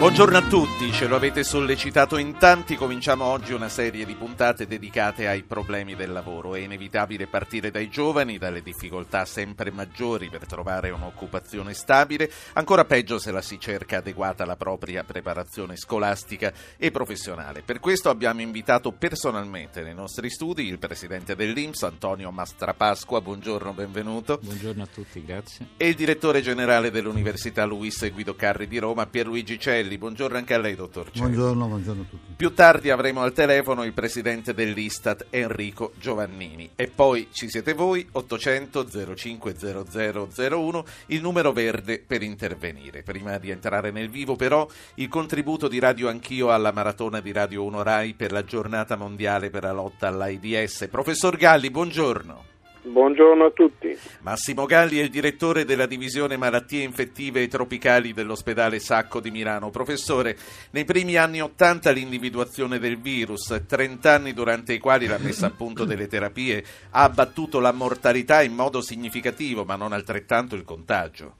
Buongiorno a tutti, ce lo avete sollecitato in tanti, cominciamo oggi una serie di puntate dedicate ai problemi del lavoro. È inevitabile partire dai giovani, dalle difficoltà sempre maggiori per trovare un'occupazione stabile, ancora peggio se la si cerca adeguata alla propria preparazione scolastica e professionale. Per questo abbiamo invitato personalmente nei nostri studi il presidente dell'Inps, Antonio Mastrapasqua, buongiorno, benvenuto. Buongiorno a tutti, grazie. E il direttore generale dell'Università Luis Guido Carri di Roma, Pierluigi Celli. Celli. Buongiorno anche a lei, dottor Celli. Buongiorno, buongiorno a tutti. Più tardi avremo al telefono il presidente dell'Istat, Enrico Giovannini. E poi ci siete voi, 800 050001, il numero verde per intervenire. Prima di entrare nel vivo, però, il contributo di Radio Anch'io alla maratona di Radio 1 Rai per la giornata mondiale per la lotta all'AIDS. Professor Galli, buongiorno. Buongiorno a tutti. Massimo Galli è il direttore della divisione malattie infettive e tropicali dell'ospedale Sacco di Milano. Professore, nei primi anni Ottanta l'individuazione del virus, 30 anni durante i quali la messa a punto delle terapie ha abbattuto la mortalità in modo significativo, ma non altrettanto il contagio.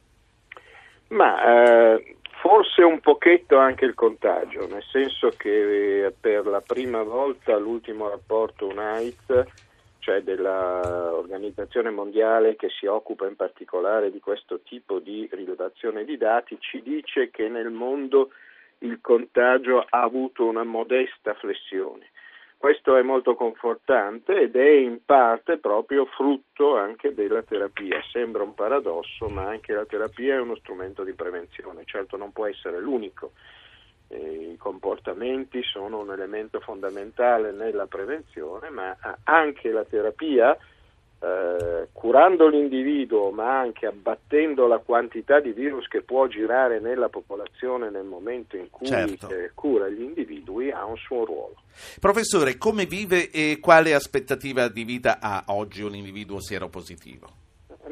Ma eh, forse un pochetto anche il contagio, nel senso che eh, per la prima volta l'ultimo rapporto UNAIDS cioè dell'Organizzazione Mondiale che si occupa in particolare di questo tipo di rilevazione di dati, ci dice che nel mondo il contagio ha avuto una modesta flessione. Questo è molto confortante ed è in parte proprio frutto anche della terapia. Sembra un paradosso, ma anche la terapia è uno strumento di prevenzione. Certo non può essere l'unico i comportamenti sono un elemento fondamentale nella prevenzione, ma anche la terapia, eh, curando l'individuo, ma anche abbattendo la quantità di virus che può girare nella popolazione nel momento in cui certo. eh, cura gli individui, ha un suo ruolo. Professore, come vive e quale aspettativa di vita ha oggi un individuo sieropositivo?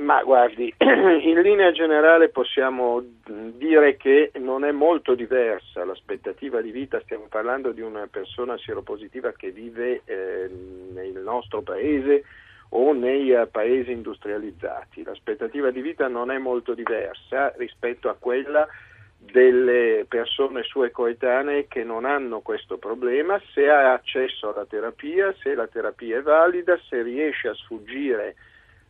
Ma guardi, in linea generale possiamo dire che non è molto diversa l'aspettativa di vita, stiamo parlando di una persona sieropositiva che vive eh, nel nostro paese o nei uh, paesi industrializzati. L'aspettativa di vita non è molto diversa rispetto a quella delle persone sue coetanee che non hanno questo problema, se ha accesso alla terapia, se la terapia è valida, se riesce a sfuggire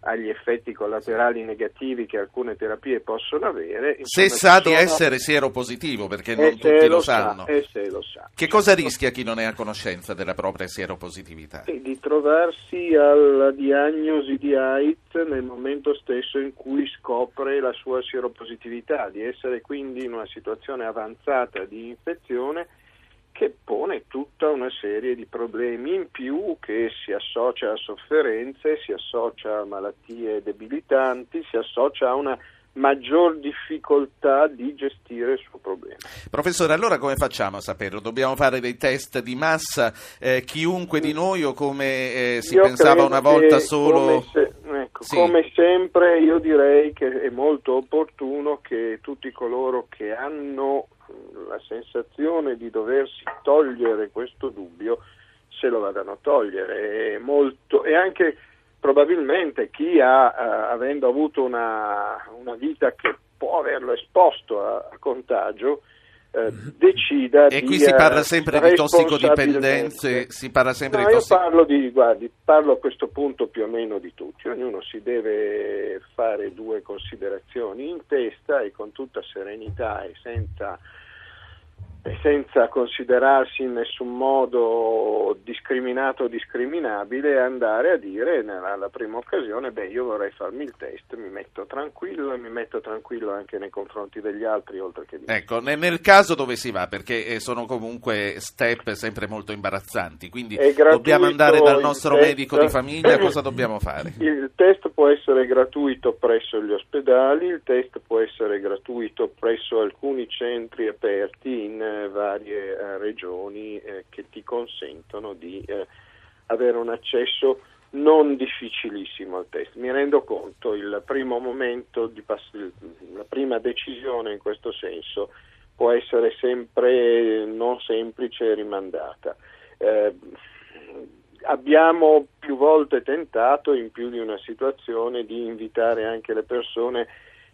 agli effetti collaterali negativi che alcune terapie possono avere. Se sa di essere sieropositivo, perché non tutti lo, sanno. Sa, se lo sa. Che cosa rischia chi non è a conoscenza della propria sieropositività? E di trovarsi alla diagnosi di AIDS nel momento stesso in cui scopre la sua sieropositività, di essere quindi in una situazione avanzata di infezione che pone tutta una serie di problemi in più che si associa a sofferenze, si associa a malattie debilitanti, si associa a una maggior difficoltà di gestire il suo problema. Professore, allora come facciamo a saperlo? Dobbiamo fare dei test di massa, eh, chiunque di noi o come eh, si io pensava una volta solo? Come, se, ecco, sì. come sempre io direi che è molto opportuno che tutti coloro che hanno la sensazione di doversi togliere questo dubbio se lo vadano a togliere. E, molto, e anche probabilmente chi ha, eh, avendo avuto una, una, vita che può averlo esposto a, a contagio, eh, decida e qui si parla sempre di tossicodipendenze si parla sempre no, di tossic... io parlo di guardi parlo a questo punto più o meno di tutti. Ognuno si deve fare due considerazioni in testa e con tutta serenità e senza senza considerarsi in nessun modo discriminato o discriminabile, andare a dire nella prima occasione, beh io vorrei farmi il test, mi metto tranquillo e mi metto tranquillo anche nei confronti degli altri oltre che di. Ecco, nel caso dove si va, perché eh, sono comunque step sempre molto imbarazzanti, quindi dobbiamo andare dal nostro test, medico di famiglia, cosa dobbiamo fare? Il test può essere gratuito presso gli ospedali, il test può essere gratuito presso alcuni centri aperti in varie eh, regioni eh, che ti consentono di eh, avere un accesso non difficilissimo al test. Mi rendo conto, il primo momento, pass- la prima decisione in questo senso può essere sempre non semplice e rimandata. Eh, abbiamo più volte tentato in più di una situazione di invitare anche le persone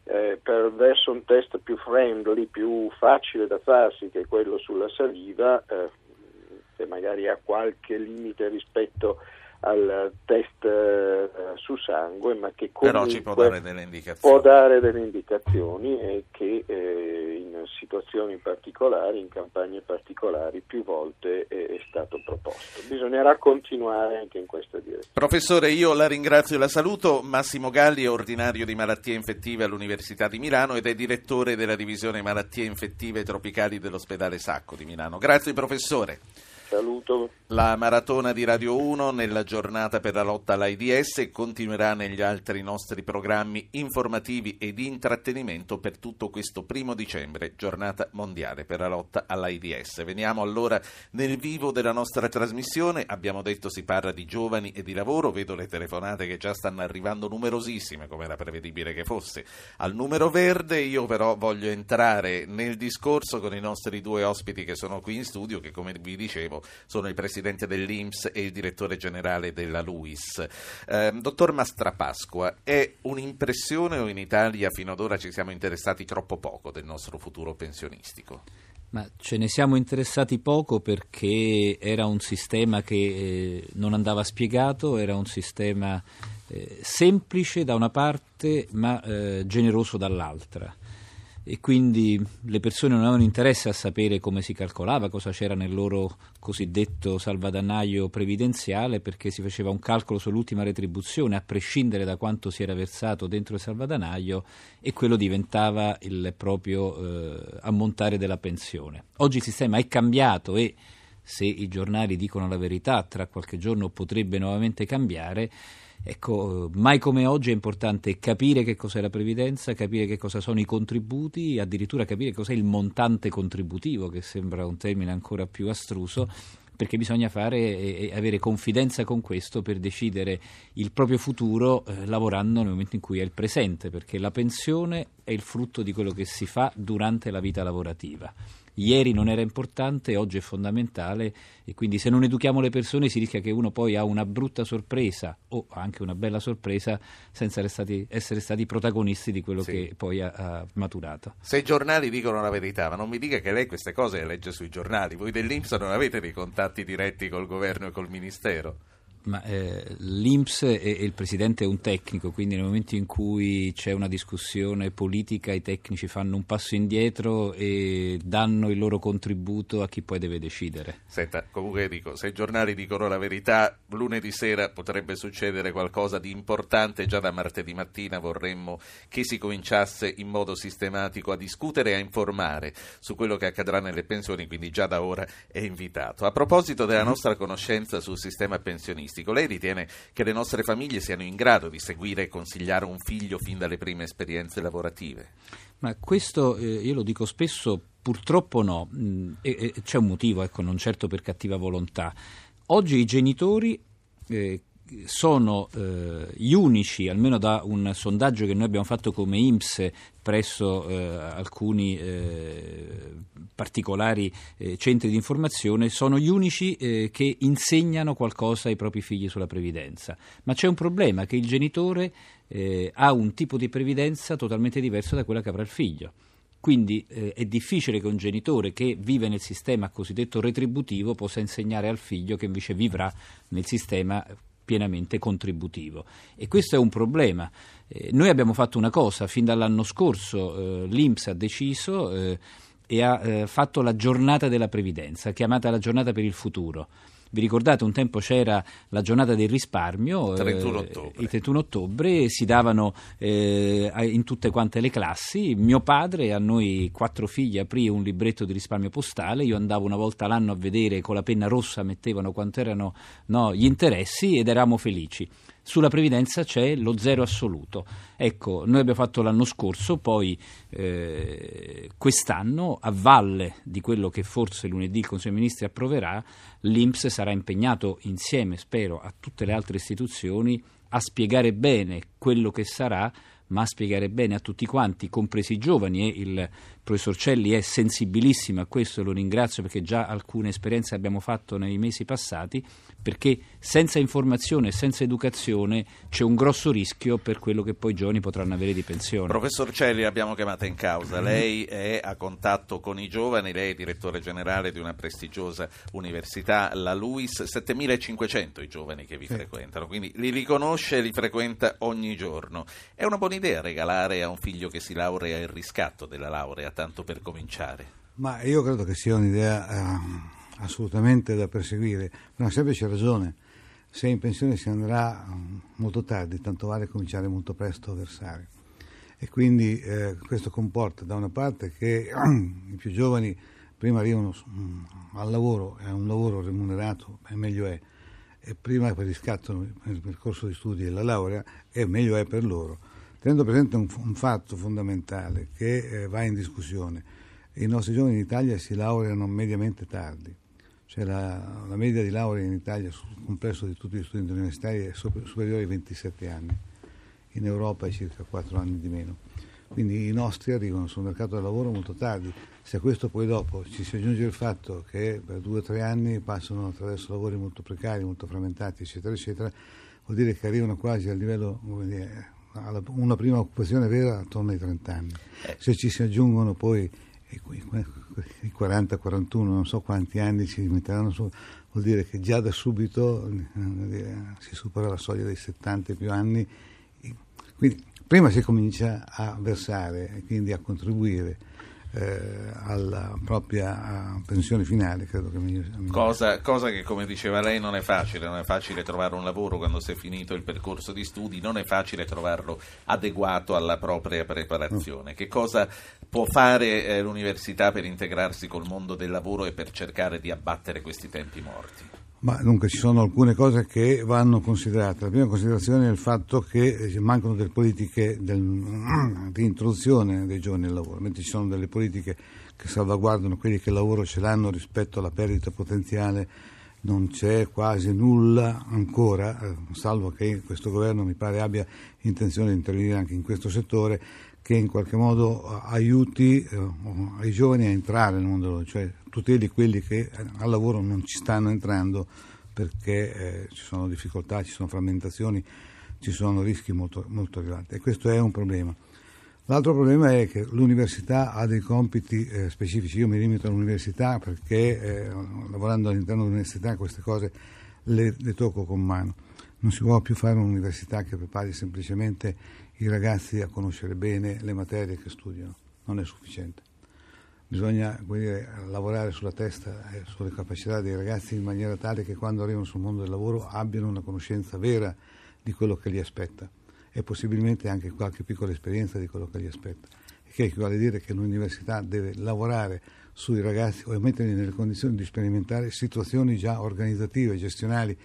eh, per, verso un test più friendly, più facile da farsi che quello sulla saliva, eh, che magari ha qualche limite rispetto al test eh, su sangue, ma che comunque Però ci può dare delle indicazioni. Può dare delle indicazioni e che eh, in situazioni particolari, in campagne particolari, più volte è, è, stato proposto. Bisognerà continuare anche in questa direzione. Professore, io la ringrazio e la saluto. Massimo Galli è ordinario di malattie infettive all'Università di Milano ed è direttore della divisione malattie infettive tropicali dell'ospedale Sacco di Milano. Grazie professore. Saluto. La maratona di Radio 1 nella giornata per la lotta all'AIDS continuerà negli altri nostri programmi informativi e di intrattenimento per tutto questo primo dicembre, giornata mondiale per la lotta all'AIDS. Veniamo allora nel vivo della nostra trasmissione. Abbiamo detto si parla di giovani e di lavoro. Vedo le telefonate che già stanno arrivando numerosissime, come era prevedibile che fosse. Al numero verde io però voglio entrare nel discorso con i nostri due ospiti che sono qui in studio, che come vi dicevo sono il presidente dell'Inps e il direttore generale della LUIS. Eh, dottor Mastrapasqua, è un'impressione o in Italia fino ad ora ci siamo interessati troppo poco del nostro futuro pensionistico? Ma ce ne siamo interessati poco perché era un sistema che eh, non andava spiegato, era un sistema eh, semplice da una parte ma eh, generoso dall'altra e quindi le persone non avevano interesse a sapere come si calcolava, cosa c'era nel loro cosiddetto salvadanaio previdenziale, perché si faceva un calcolo sull'ultima retribuzione a prescindere da quanto si era versato dentro il salvadanaio e quello diventava il proprio eh, ammontare della pensione. Oggi il sistema è cambiato e se i giornali dicono la verità, tra qualche giorno potrebbe nuovamente cambiare Ecco, mai come oggi è importante capire che cos'è la previdenza, capire che cosa sono i contributi, addirittura capire cos'è il montante contributivo, che sembra un termine ancora più astruso perché bisogna fare e avere confidenza con questo per decidere il proprio futuro eh, lavorando nel momento in cui è il presente, perché la pensione è il frutto di quello che si fa durante la vita lavorativa ieri non era importante, oggi è fondamentale e quindi se non educhiamo le persone si rischia che uno poi ha una brutta sorpresa o anche una bella sorpresa senza essere stati, essere stati protagonisti di quello sì. che poi ha, ha, maturato. Se i giornali dicono la verità, ma non mi dica che lei queste cose le legge sui giornali, voi dell'Inps non avete dei contatti diretti col governo e col ministero? Ma eh, l'Inps e, e, il Presidente è un tecnico, quindi nel momento in cui c'è una discussione politica i tecnici fanno un passo indietro e danno il loro contributo a chi poi deve decidere. Senta, comunque dico, se i giornali dicono la verità, lunedì sera potrebbe succedere qualcosa di importante, già da martedì mattina vorremmo che si cominciasse in modo sistematico a discutere e a informare su quello che accadrà nelle pensioni, quindi già da ora è invitato. A proposito della nostra conoscenza sul sistema pensionistico, scolastico. Lei ritiene che le nostre famiglie siano in grado di seguire e consigliare un figlio fin dalle prime esperienze lavorative? Ma questo eh, io lo dico spesso, purtroppo no, mm, e, e c'è un motivo, ecco, non certo per cattiva volontà. Oggi i genitori eh, sono eh, gli unici, almeno da un sondaggio che noi abbiamo fatto come IMSS presso eh, alcuni eh, particolari eh, centri di informazione, sono gli unici eh, che insegnano qualcosa ai propri figli sulla previdenza. Ma c'è un problema che il genitore eh, ha un tipo di previdenza totalmente diverso da quella che avrà il figlio. Quindi eh, è difficile che un genitore che vive nel sistema cosiddetto retributivo possa insegnare al figlio che invece vivrà nel sistema pienamente contributivo e questo è un problema. Eh, noi abbiamo fatto una cosa, fin dall'anno scorso eh, l'Inps ha deciso eh, e ha eh, fatto la giornata della previdenza, chiamata la giornata per il futuro. Vi ricordate, un tempo c'era la giornata del risparmio, 31 eh, il 31 ottobre, si davano eh, in tutte quante le classi. Mio padre, a noi quattro figli, aprì un libretto di risparmio postale, io andavo una volta l'anno a vedere con la penna rossa, mettevano quanto erano no, gli interessi ed eravamo felici sulla previdenza c'è lo zero assoluto. Ecco, noi abbiamo fatto l'anno scorso, poi eh, quest'anno, a valle di quello che forse lunedì il Consiglio dei Ministri approverà, l'Inps sarà impegnato insieme, spero, a tutte le altre istituzioni a spiegare bene quello che sarà ma a spiegare bene a tutti quanti, compresi i giovani e il professor Celli è sensibilissimo a questo e lo ringrazio perché già alcune esperienze abbiamo fatto nei mesi passati, perché senza informazione e senza educazione c'è un grosso rischio per quello che poi i giovani potranno avere di pensione. Professor Celli, l'abbiamo chiamata in causa. Lei è a contatto con i giovani, lei è direttore generale di una prestigiosa università, la LUIS, 7500 i giovani che vi frequentano, quindi li riconosce e li frequenta ogni giorno. È una buona idea regalare a un figlio che si laurea il riscatto della laurea, tanto per cominciare? Ma io credo che sia un'idea eh, assolutamente da perseguire, per una semplice ragione. Se in pensione si andrà mm, molto tardi, tanto vale cominciare molto presto a versare. E quindi eh, questo comporta da una parte che i più giovani prima arrivano mm, al lavoro, è un lavoro remunerato, e meglio è, e prima riscattano il percorso di studi e la laurea, e meglio è per loro. Tenendo presente un, un fatto fondamentale che eh, va in discussione, i nostri giovani in Italia si laureano mediamente tardi, cioè la, la media di laurea in Italia sul complesso di tutti gli studenti universitari è superiore ai 27 anni, in Europa è circa 4 anni di meno. Quindi i nostri arrivano sul mercato del lavoro molto tardi. Se a questo poi dopo ci si aggiunge il fatto che per due o tre anni passano attraverso lavori molto precari, molto frammentati, eccetera, eccetera, vuol dire che arrivano quasi al livello, dire, una prima occupazione vera attorno ai 30 anni. Eh. Se ci si aggiungono poi i 40-41, non so quanti anni ci metteranno su, vuol dire che già da subito eh, si supera la soglia dei 70 e più anni. Quindi prima si comincia a versare e quindi a contribuire eh, alla propria pensione finale, credo che mi... cosa, cosa, che come diceva lei non è facile, non è facile trovare un lavoro quando si è finito il percorso di studi, non è facile trovarlo adeguato alla propria preparazione. No. Che cosa può fare eh, l'università per integrarsi col mondo del lavoro e per cercare di abbattere questi tempi morti? Ma dunque ci sono alcune cose che vanno considerate. La prima considerazione è il fatto che mancano delle politiche del, di introduzione dei giovani al lavoro, mentre ci sono delle politiche che salvaguardano quelli che il lavoro ce l'hanno rispetto alla perdita potenziale, non c'è quasi nulla ancora, eh, salvo che questo governo mi pare abbia intenzione di intervenire anche in questo settore, che in qualche modo eh, aiuti eh, i giovani a entrare nel mondo del lavoro, cioè tuteli quelli che al lavoro non ci stanno entrando perché eh, ci sono difficoltà, ci sono frammentazioni, ci sono rischi molto, molto rilevanti e questo è un problema. L'altro problema è che l'università ha dei compiti eh, specifici, io mi limito all'università perché eh, lavorando all'interno dell'università queste cose le, le tocco con mano. Non si può più fare un'università che prepari semplicemente i ragazzi a conoscere bene le materie che studiano, non è sufficiente bisogna dire, lavorare sulla testa e sulle capacità dei ragazzi in maniera tale che quando arrivano sul mondo del lavoro abbiano una conoscenza vera di quello che li aspetta e possibilmente anche qualche piccola esperienza di quello che li aspetta. Che a dire che l'università deve lavorare sui ragazzi o metterli nelle condizioni di sperimentare situazioni già organizzative, gestionali,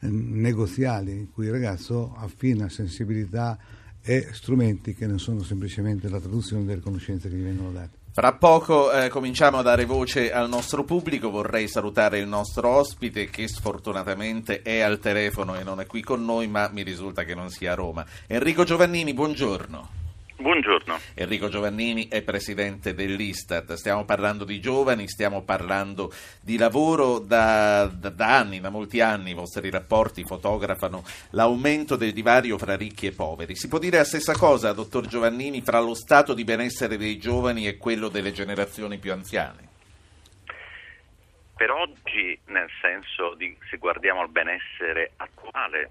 eh, negoziali, in cui il ragazzo affina sensibilità e strumenti che non sono semplicemente la traduzione delle conoscenze che gli vengono date. Fra poco eh, cominciamo a dare voce al nostro pubblico, vorrei salutare il nostro ospite che sfortunatamente è al telefono e non è qui con noi, ma mi risulta che non sia a Roma. Enrico Giovannini, buongiorno. Buongiorno. Enrico Giovannini è presidente dell'Istat. Stiamo parlando di giovani, stiamo parlando di lavoro da, da, da, anni, da molti anni. I vostri rapporti fotografano l'aumento del divario fra ricchi e poveri. Si può dire la stessa cosa, dottor Giovannini, fra lo stato di benessere dei giovani e quello delle generazioni più anziane? Per oggi, nel senso di se guardiamo al benessere attuale,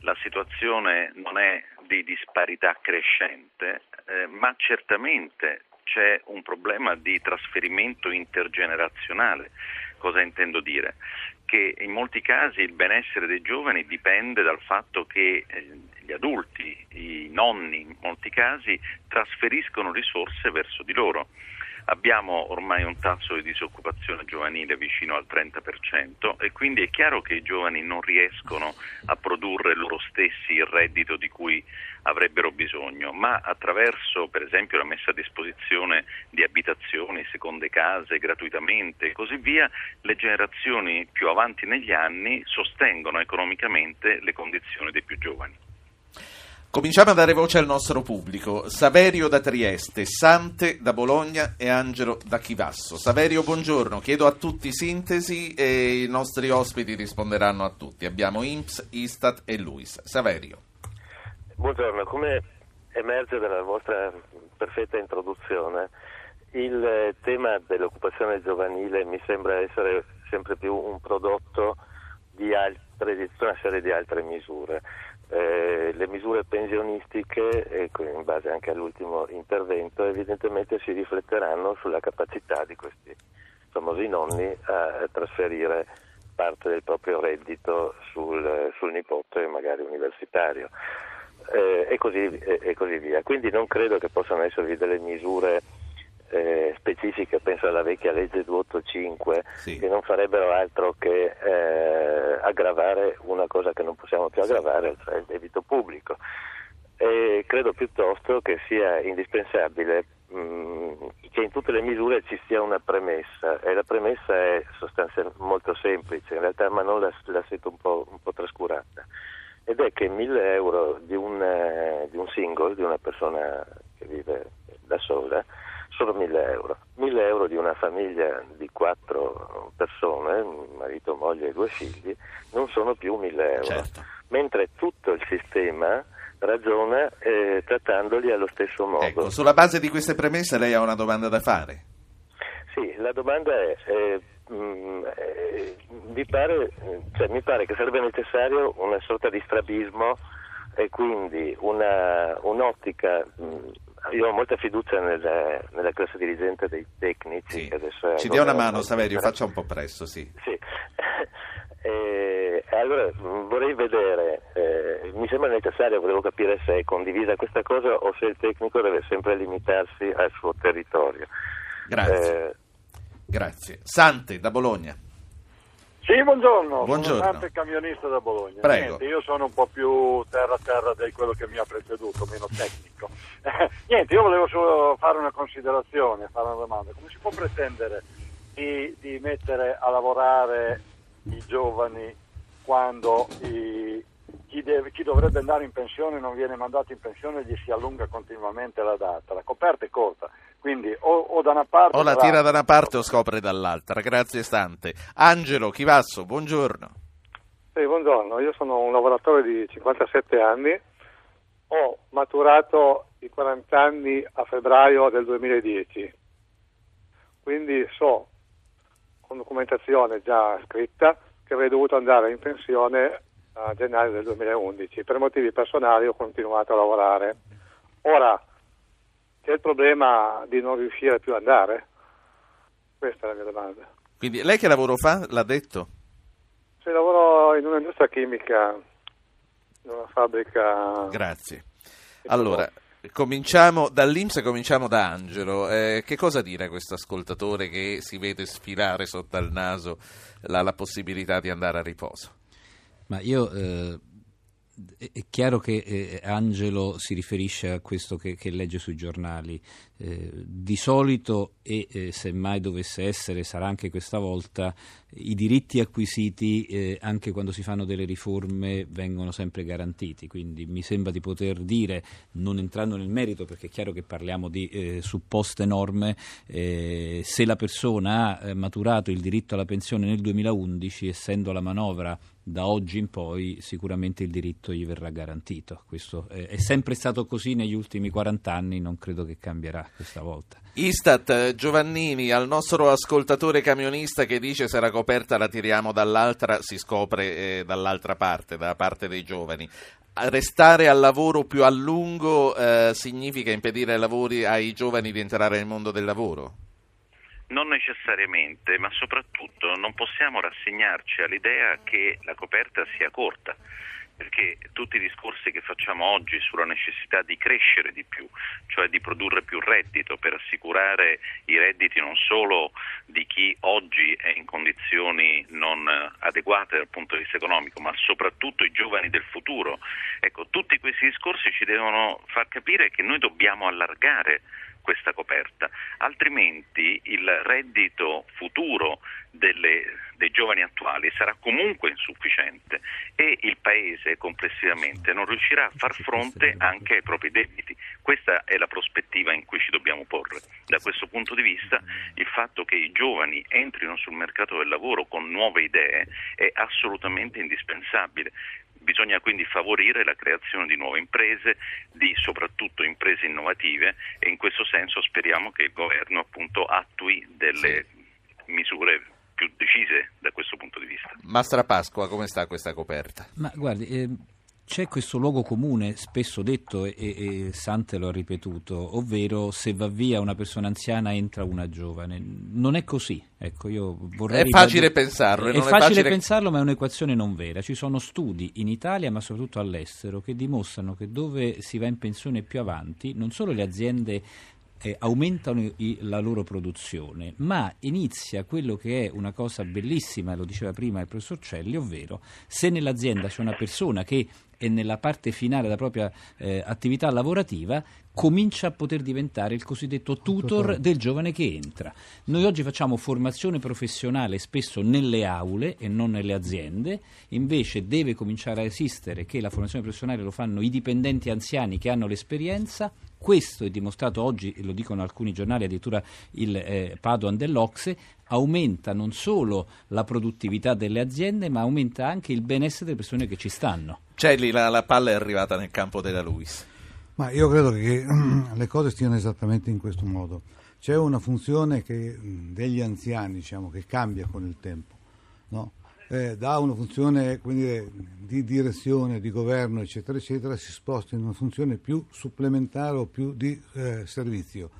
la situazione non è di disparità crescente, eh, ma certamente c'è un problema di trasferimento intergenerazionale. Cosa intendo dire? Che in molti casi il benessere dei giovani dipende dal fatto che eh, gli adulti, i nonni in molti casi, trasferiscono risorse verso di loro. Abbiamo ormai un tasso di disoccupazione giovanile vicino al 30% e quindi è chiaro che i giovani non riescono a produrre loro stessi il reddito di cui avrebbero bisogno, ma attraverso per esempio la messa a disposizione di abitazioni, seconde case gratuitamente e così via, le generazioni più avanti negli anni sostengono economicamente le condizioni dei più giovani. Cominciamo a dare voce al nostro pubblico. Saverio da Trieste, Sante da Bologna e Angelo da Chivasso. Saverio, buongiorno. Chiedo a tutti sintesi e i nostri ospiti risponderanno a tutti. Abbiamo IMPS, Istat e Luis. Saverio. Buongiorno, come emerge dalla vostra perfetta introduzione, il tema dell'occupazione giovanile mi sembra essere sempre più un prodotto di, altre, di una serie di altre misure. Eh, le misure pensionistiche, ecco, in base anche all'ultimo intervento, evidentemente si rifletteranno sulla capacità di questi famosi nonni a trasferire parte del proprio reddito sul, sul nipote, magari universitario, eh, e, così, e, e, così, via. Quindi non credo che possano esservi delle misure eh, specifiche, penso alla vecchia legge 285, sì. che non farebbero altro che eh, aggravare una cosa che non possiamo più aggravare, cioè il debito pubblico. E credo piuttosto che sia indispensabile mh, che in tutte le misure ci sia una premessa e la premessa è sostanzialmente molto semplice in realtà ma non la, la sento un po', un po', trascurata ed è che 1000 euro di un, eh, di un single, di una persona che vive da sola, sono 1000 euro. 1000 euro di una famiglia di quattro persone, marito, moglie e due figli, non sono più 1000 euro. Certo. Mentre tutto il sistema ragiona eh, trattandoli allo stesso modo. Ecco, sulla base di queste premesse lei ha una domanda da fare? Sì, la domanda è, eh, mh, mm, eh, mi, pare, cioè, mi, pare, che sarebbe necessario una sorta di strabismo e quindi una, un'ottica mh, mm, io ho molta fiducia nella, nella classe dirigente dei tecnici. Sì. Ci dia una mano, Saverio, faccia un po' presto, sì. sì. E, allora vorrei vedere, eh, mi sembra necessario, volevo capire se è condivisa questa cosa o se il tecnico deve sempre limitarsi al suo territorio. Grazie. Eh, Grazie. Sante da Bologna. Sì, buongiorno. Buongiorno. Sono Sante camionista da Bologna. Prego. Niente, io sono un po' più terra terra di quello che mi ha preceduto, meno tecnico. Niente, io volevo solo fare una considerazione, fare una domanda. Come si può pretendere di, di mettere a lavorare i giovani quando i, chi, deve, chi, dovrebbe andare in pensione non viene mandato in pensione e gli si allunga continuamente la data? La coperta è corta. Quindi o, o da una parte... O la tira da una parte o scopre dall'altra. Grazie Stante. Angelo Chivasso, buongiorno. Sì, buongiorno. Io sono un lavoratore di 57 anni. Ho maturato i 40 anni a febbraio del 2010. Quindi so, con documentazione già scritta, che avrei dovuto andare in pensione a gennaio del 2011. Per motivi personali ho continuato a lavorare. Ora, c'è il problema di non riuscire più ad andare? Questa è la mia domanda. Quindi lei che lavoro fa? L'ha detto? Sì, lavoro in un'industria chimica, in una fabbrica. Grazie. Allora, cominciamo dall'Inps, cominciamo da Angelo. Eh, che cosa dire a questo ascoltatore che si vede sfilare sotto al naso la, la possibilità di andare a riposo? Ma io eh, è chiaro che eh, Angelo si riferisce a questo che, che legge sui giornali. Eh, di solito, e eh, se dovesse essere, sarà anche questa volta, i diritti acquisiti eh, anche quando si fanno delle riforme vengono sempre garantiti. Quindi mi sembra di poter dire, non entrando nel merito, perché è chiaro che parliamo di eh, supposte norme, eh, se la persona ha maturato il diritto alla pensione nel 2011, essendo la manovra da oggi in poi sicuramente il diritto gli verrà garantito. Questo è sempre stato così negli ultimi 40 anni, non credo che cambierà questa volta. Istat Giovannini, al nostro ascoltatore camionista che dice se la coperta la tiriamo dall'altra si scopre eh, dall'altra parte, dalla parte dei giovani. Restare al lavoro più a lungo eh, significa impedire ai, lavori, ai giovani di entrare nel mondo del lavoro? Non necessariamente, ma soprattutto non possiamo rassegnarci all'idea che la coperta sia corta perché tutti i discorsi che facciamo oggi sulla necessità di crescere di più, cioè di produrre più reddito per assicurare i redditi non solo di chi oggi è in condizioni non adeguate dal punto di vista economico, ma soprattutto i giovani del futuro. Ecco, tutti questi discorsi ci devono far capire che noi dobbiamo allargare questa coperta, altrimenti il reddito futuro delle dei giovani attuali sarà comunque insufficiente e il Paese complessivamente non riuscirà a far fronte anche ai propri debiti. Questa è la prospettiva in cui ci dobbiamo porre. Da questo punto di vista il fatto che i giovani entrino sul mercato del lavoro con nuove idee è assolutamente indispensabile. Bisogna quindi favorire la creazione di nuove imprese, di soprattutto imprese innovative e in questo senso speriamo che il governo appunto attui delle misure più decise da questo punto di vista. Mastra Pasqua, come sta questa coperta? Ma guardi, eh, c'è questo luogo comune, spesso detto e, e, Sante lo ha ripetuto, ovvero se va via una persona anziana entra una giovane. Non è così. Ecco, io vorrei è facile pensarlo. È, è facile, facile pensarlo, ma è un'equazione non vera. Ci sono studi in Italia, ma soprattutto all'estero, che dimostrano che dove si va in pensione più avanti, non solo le aziende eh, aumentano i, la loro produzione, ma inizia quello che è una cosa bellissima, lo diceva prima il professor Celli, ovvero se nell'azienda c'è una persona che e nella parte finale della propria eh, attività lavorativa comincia a poter diventare il cosiddetto tutor del giovane che entra. Noi oggi facciamo formazione professionale spesso nelle aule e non nelle aziende, invece deve cominciare a esistere che la formazione professionale lo fanno i dipendenti anziani che hanno l'esperienza. Questo è dimostrato oggi, lo dicono alcuni giornali, addirittura il eh, Padoan dell'Ocse, aumenta non solo la produttività delle aziende, ma aumenta anche il benessere delle persone che ci stanno. Celli, la, la palla è arrivata nel campo della Luis. Ma io credo che le cose stiano esattamente in questo modo. C'è una funzione che, degli anziani diciamo, che cambia con il tempo, no? eh, da una funzione dire, di direzione, di governo, eccetera, eccetera, si sposta in una funzione più supplementare o più di eh, servizio.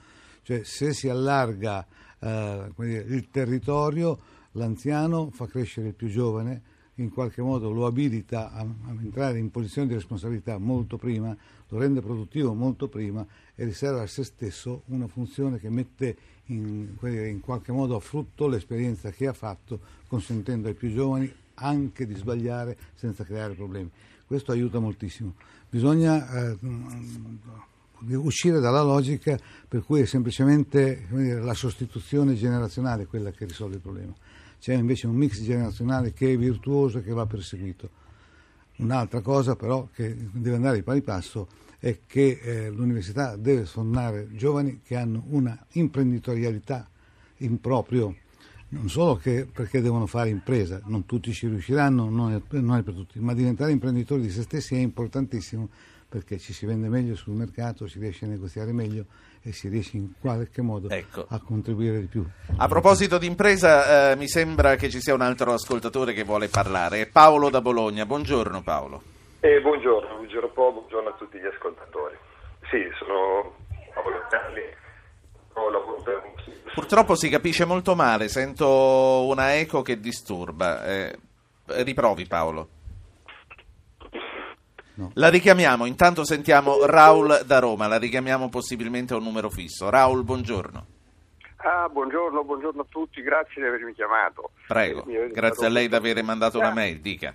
Cioè se si allarga eh, dire, il territorio, l'anziano fa crescere il più giovane, in qualche modo lo abilita a, a, entrare in posizione di responsabilità molto prima, lo rende produttivo molto prima e riserva a se stesso una funzione che mette in, in qualche modo a frutto l'esperienza che ha fatto, consentendo ai più giovani anche di sbagliare senza creare problemi. Questo aiuta moltissimo. Bisogna eh, uscire dalla logica per cui è semplicemente dire, la sostituzione generazionale quella che risolve il problema c'è invece un mix generazionale che è virtuoso e che va perseguito. Un'altra cosa però che deve andare di pari passo è che eh, l'università deve sfornare giovani che hanno una imprenditorialità in proprio, non solo perché devono fare impresa, non tutti ci riusciranno, non è, non è per tutti, ma diventare imprenditori di se stessi è importantissimo perché ci si vende meglio sul mercato, si riesce a negoziare meglio e si riesce in qualche modo ecco. a contribuire di più. A proposito di impresa, eh, mi sembra che ci sia un altro ascoltatore che vuole parlare. È Paolo da Bologna. Buongiorno Paolo. Eh, buongiorno, buongiorno, buongiorno a tutti gli ascoltatori. Sì, sono Paolo Galli. Purtroppo si capisce molto male, sento una eco che disturba. Eh, riprovi Paolo. No. La richiamiamo, intanto sentiamo Raul da Roma, la richiamiamo possibilmente a un numero fisso. Raul, buongiorno. Ah, buongiorno, buongiorno a tutti, grazie di avermi chiamato. Prego, grazie a lei di aver mandato una mail, dica.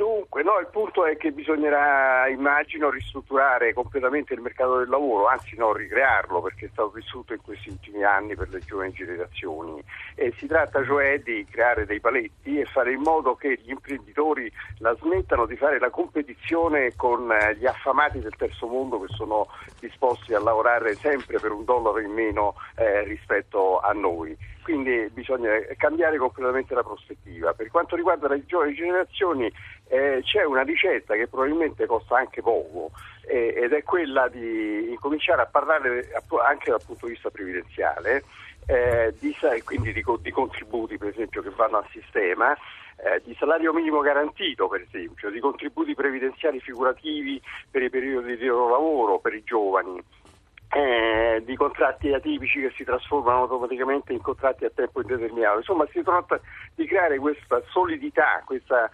Dunque, no, il punto è che bisognerà, immagino, ristrutturare completamente il mercato del lavoro, anzi no, ricrearlo perché è stato vissuto in questi ultimi anni per le giovani generazioni. E si tratta cioè di creare dei paletti e fare in modo che gli imprenditori la smettano di fare la competizione con eh, gli affamati del terzo mondo che sono disposti a lavorare sempre per un dollaro in meno eh, rispetto a noi quindi bisogna cambiare completamente la prospettiva. Per quanto riguarda le giovani generazioni eh, c'è una ricetta che probabilmente costa anche poco eh, ed è quella di incominciare a parlare anche dal punto di vista previdenziale, eh, di, quindi di, di, contributi per esempio che vanno al sistema, eh, di salario minimo garantito per esempio, di contributi previdenziali figurativi per i periodi di lavoro per i giovani eh, di contratti atipici che si trasformano automaticamente in contratti a tempo indeterminato. Insomma, si tratta di creare questa solidità, questa,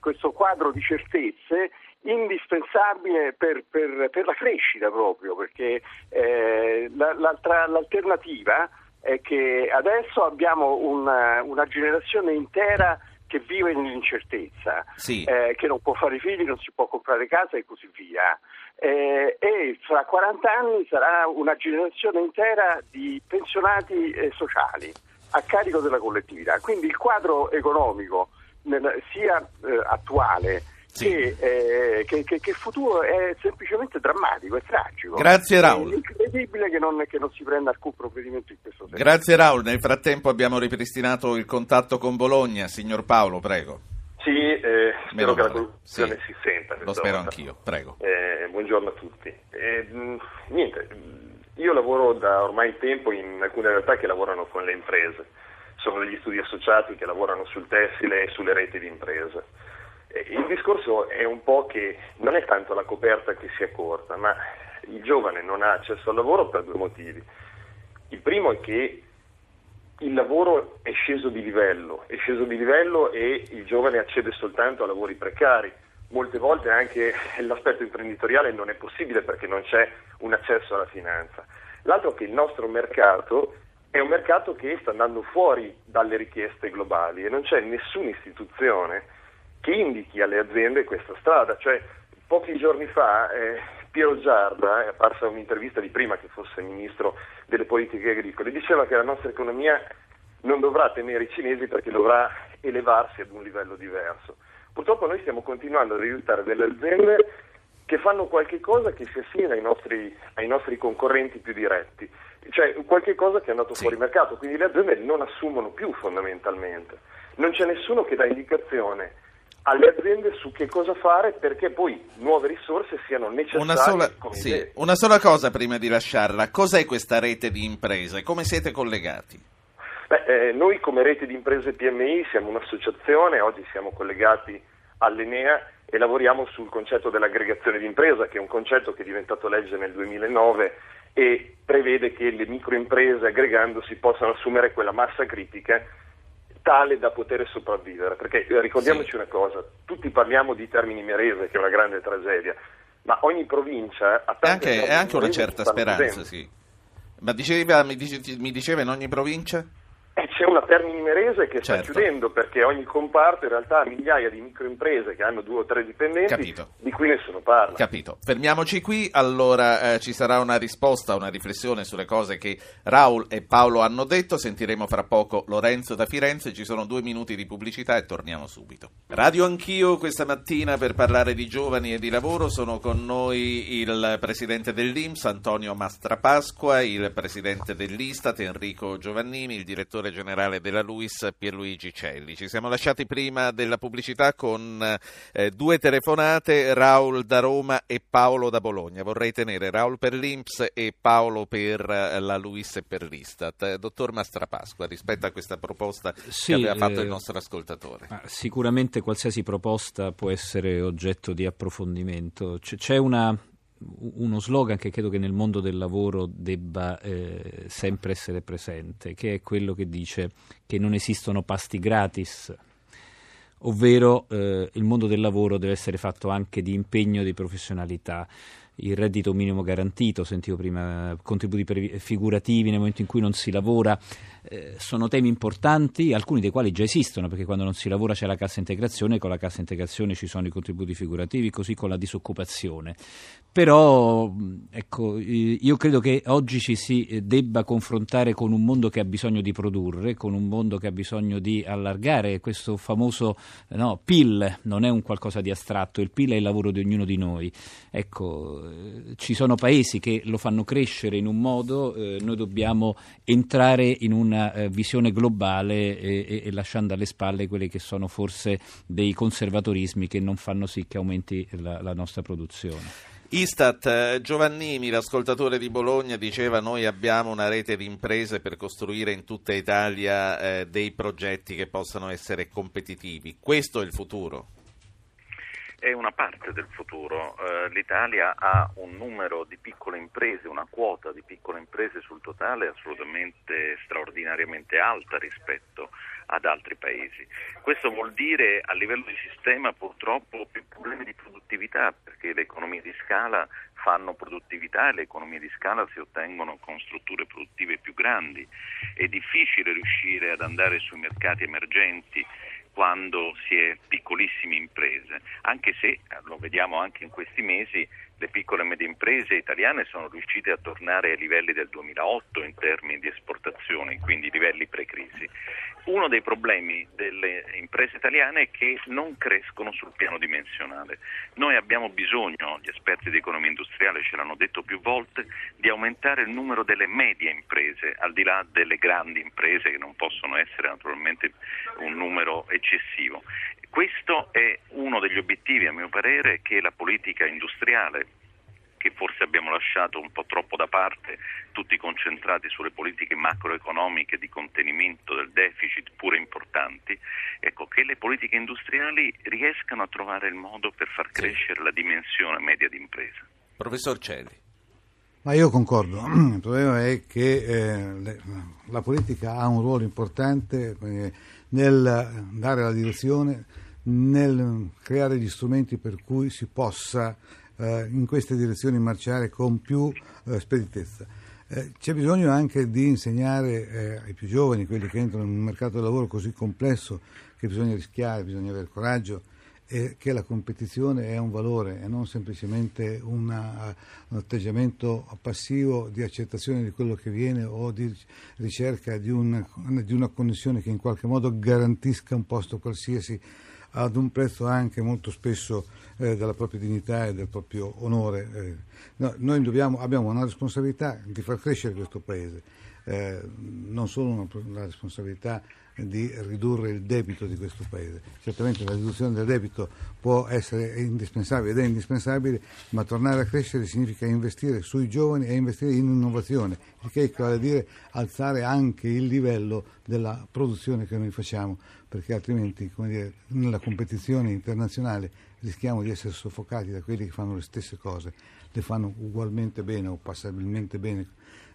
questo quadro di certezze indispensabile per, per, per la crescita proprio, perché eh, l'alternativa è che adesso abbiamo una, una generazione intera che vive nell'incertezza, sì. eh, che non può fare figli, non si può comprare casa e così via eh, e fra 40 anni sarà una generazione intera di pensionati eh, sociali. a carico della collettività. Quindi il quadro economico sia eh, attuale sì. che, eh, che, che, che, il futuro è semplicemente drammatico, è tragico. Grazie Raul. È incredibile che non, non, si prenda alcun provvedimento in questo senso. Grazie Raul, nel frattempo abbiamo ripristinato il contatto con Bologna. Signor Paolo, prego. Sì, eh, spero che la corruzione sì. si senta. Lo spero volta. anch'io, prego. Eh, buongiorno a tutti. Eh, niente, io lavoro da ormai tempo in alcune realtà che lavorano con le imprese. Sono degli studi associati che lavorano sul tessile e sulle reti di imprese il discorso è un po' che non è tanto la coperta che si è corta, ma il giovane non ha accesso al lavoro per due motivi. Il primo è che il lavoro è sceso di livello, è sceso di livello e il giovane accede soltanto a lavori precari. Molte volte anche l'aspetto imprenditoriale non è possibile perché non c'è un accesso alla finanza. L'altro è che il nostro mercato è un mercato che sta andando fuori dalle richieste globali e non c'è nessuna istituzione che indichi alle aziende questa strada. Cioè, pochi giorni fa eh, Piero Giarda, è apparsa un'intervista di prima che fosse ministro delle politiche agricole, diceva che la nostra economia non dovrà tenere i cinesi perché dovrà elevarsi ad un livello diverso. Purtroppo noi stiamo continuando ad aiutare delle aziende che fanno qualche cosa che si assimila ai nostri, ai nostri concorrenti più diretti, cioè qualche cosa che è andato sì. fuori mercato, quindi le aziende non assumono più fondamentalmente. Non c'è nessuno che dà indicazione alle aziende su che cosa fare perché poi nuove risorse siano necessarie. Una sola, sì, una sola cosa prima di lasciarla, cos'è questa rete di imprese? Come siete collegati? Beh, eh, noi come rete di imprese PMI siamo un'associazione, oggi siamo collegati all'Enea e lavoriamo sul concetto dell'aggregazione di impresa, che è un concetto che è diventato legge nel 2009 e prevede che le microimprese aggregandosi possano assumere quella massa critica tale da poter sopravvivere, perché eh, ricordiamoci sì. una cosa, tutti parliamo di Termini Merese, che è una grande tragedia, ma ogni provincia ha tante... Anche, è anche una certa speranza, sì. Ma diceva, mi, diceva in ogni provincia? C'è una Termini Merese che sta certo. chiudendo perché ogni comparto in realtà ha migliaia di microimprese che hanno due o tre dipendenti Capito. di cui nessuno parla. Capito. Fermiamoci qui, allora eh, ci sarà una risposta, una riflessione sulle cose che Raul e Paolo hanno detto, sentiremo fra poco Lorenzo da Firenze, ci sono due minuti di pubblicità e torniamo subito. Radio Anch'io questa mattina per parlare di giovani e di lavoro sono con noi il presidente dell'Inps Antonio Mastrapasqua, il presidente dell'Istat Enrico Giovannini, il direttore direttore generale della LUIS Pierluigi Celli. Ci siamo lasciati prima della pubblicità con eh, due telefonate, Raul da Roma e Paolo da Bologna. Vorrei tenere Raul per l'Inps e Paolo per eh, la LUIS e per l'Istat. Eh, dottor Mastrapasqua, rispetto a questa proposta sì, che aveva fatto il eh, nostro ascoltatore. Sicuramente qualsiasi proposta può essere oggetto di approfondimento. C- c'è una uno slogan che credo che nel mondo del lavoro debba eh, sempre essere presente, che è quello che dice che non esistono pasti gratis, ovvero eh, il mondo del lavoro deve essere fatto anche di impegno e di professionalità. Il reddito minimo garantito, sentivo prima contributi figurativi nel momento in cui non si lavora, eh, sono temi importanti, alcuni dei quali già esistono, perché quando non si lavora c'è la cassa integrazione, con la cassa integrazione ci sono i contributi figurativi, così con la disoccupazione. Però ecco, io credo che oggi ci si debba confrontare con un mondo che ha bisogno di produrre, con un mondo che ha bisogno di allargare questo famoso no, PIL, non è un qualcosa di astratto, il PIL è il lavoro di ognuno di noi. Ecco, ci sono paesi che lo fanno crescere in un modo, eh, noi dobbiamo entrare in una eh, visione globale e, e, e, lasciando alle spalle quelli che sono forse dei conservatorismi che non fanno sì che aumenti la, la nostra produzione. Istat, eh, Giovannini, l'ascoltatore di Bologna, diceva noi abbiamo una rete di imprese per costruire in tutta Italia eh, dei progetti che possano essere competitivi. Questo è il futuro? È una parte del futuro. Eh, L'Italia ha un numero di piccole imprese, una quota di piccole imprese sul totale assolutamente straordinariamente alta rispetto ad altri paesi. Questo vuol dire a livello di sistema purtroppo più problemi di produttività perché le economie di scala fanno produttività e le economie di scala si ottengono con strutture produttive più grandi. È difficile riuscire ad andare sui mercati emergenti quando si è piccolissime imprese, anche se, lo vediamo anche in questi mesi, le piccole e medie imprese italiane sono riuscite a tornare ai livelli del 2008 in termini di esportazioni, quindi livelli pre-crisi. Uno dei problemi delle imprese italiane è che non crescono sul piano dimensionale. Noi abbiamo bisogno, gli esperti di economia industriale ce l'hanno detto più volte, di aumentare il numero delle medie imprese, al di là delle grandi imprese che non possono essere naturalmente un numero eccessivo. Questo è uno degli obiettivi, a mio parere, che la politica industriale che forse abbiamo lasciato un po' troppo da parte, tutti concentrati sulle politiche macroeconomiche di contenimento del deficit, pure importanti, ecco, che le politiche industriali riescano a trovare il modo per far crescere la dimensione media d'impresa. Professor Celli. Ma io concordo, il problema è che eh, la politica ha un ruolo importante eh, nel dare la direzione, nel creare gli strumenti per cui si possa eh, in queste direzioni marciare con più eh, speditezza. Eh, c'è bisogno anche di insegnare eh, ai più giovani, quelli che entrano in un mercato del lavoro così complesso, che bisogna rischiare, bisogna avere coraggio e che la competizione è un valore e non semplicemente una, un atteggiamento passivo di accettazione di quello che viene o di ricerca di una, di una connessione che in qualche modo garantisca un posto qualsiasi ad un prezzo anche molto spesso eh, della propria dignità e del proprio onore. Eh, no, noi dobbiamo, abbiamo una responsabilità di far crescere questo Paese, eh, non solo una, una responsabilità di ridurre il debito di questo Paese. Certamente la riduzione del debito può essere indispensabile ed è indispensabile, ma tornare a crescere significa investire sui giovani e investire in innovazione, il che a dire alzare anche il livello della produzione che noi facciamo, perché altrimenti dire, nella competizione internazionale rischiamo di essere soffocati da quelli che fanno le stesse cose, le fanno ugualmente bene o passabilmente bene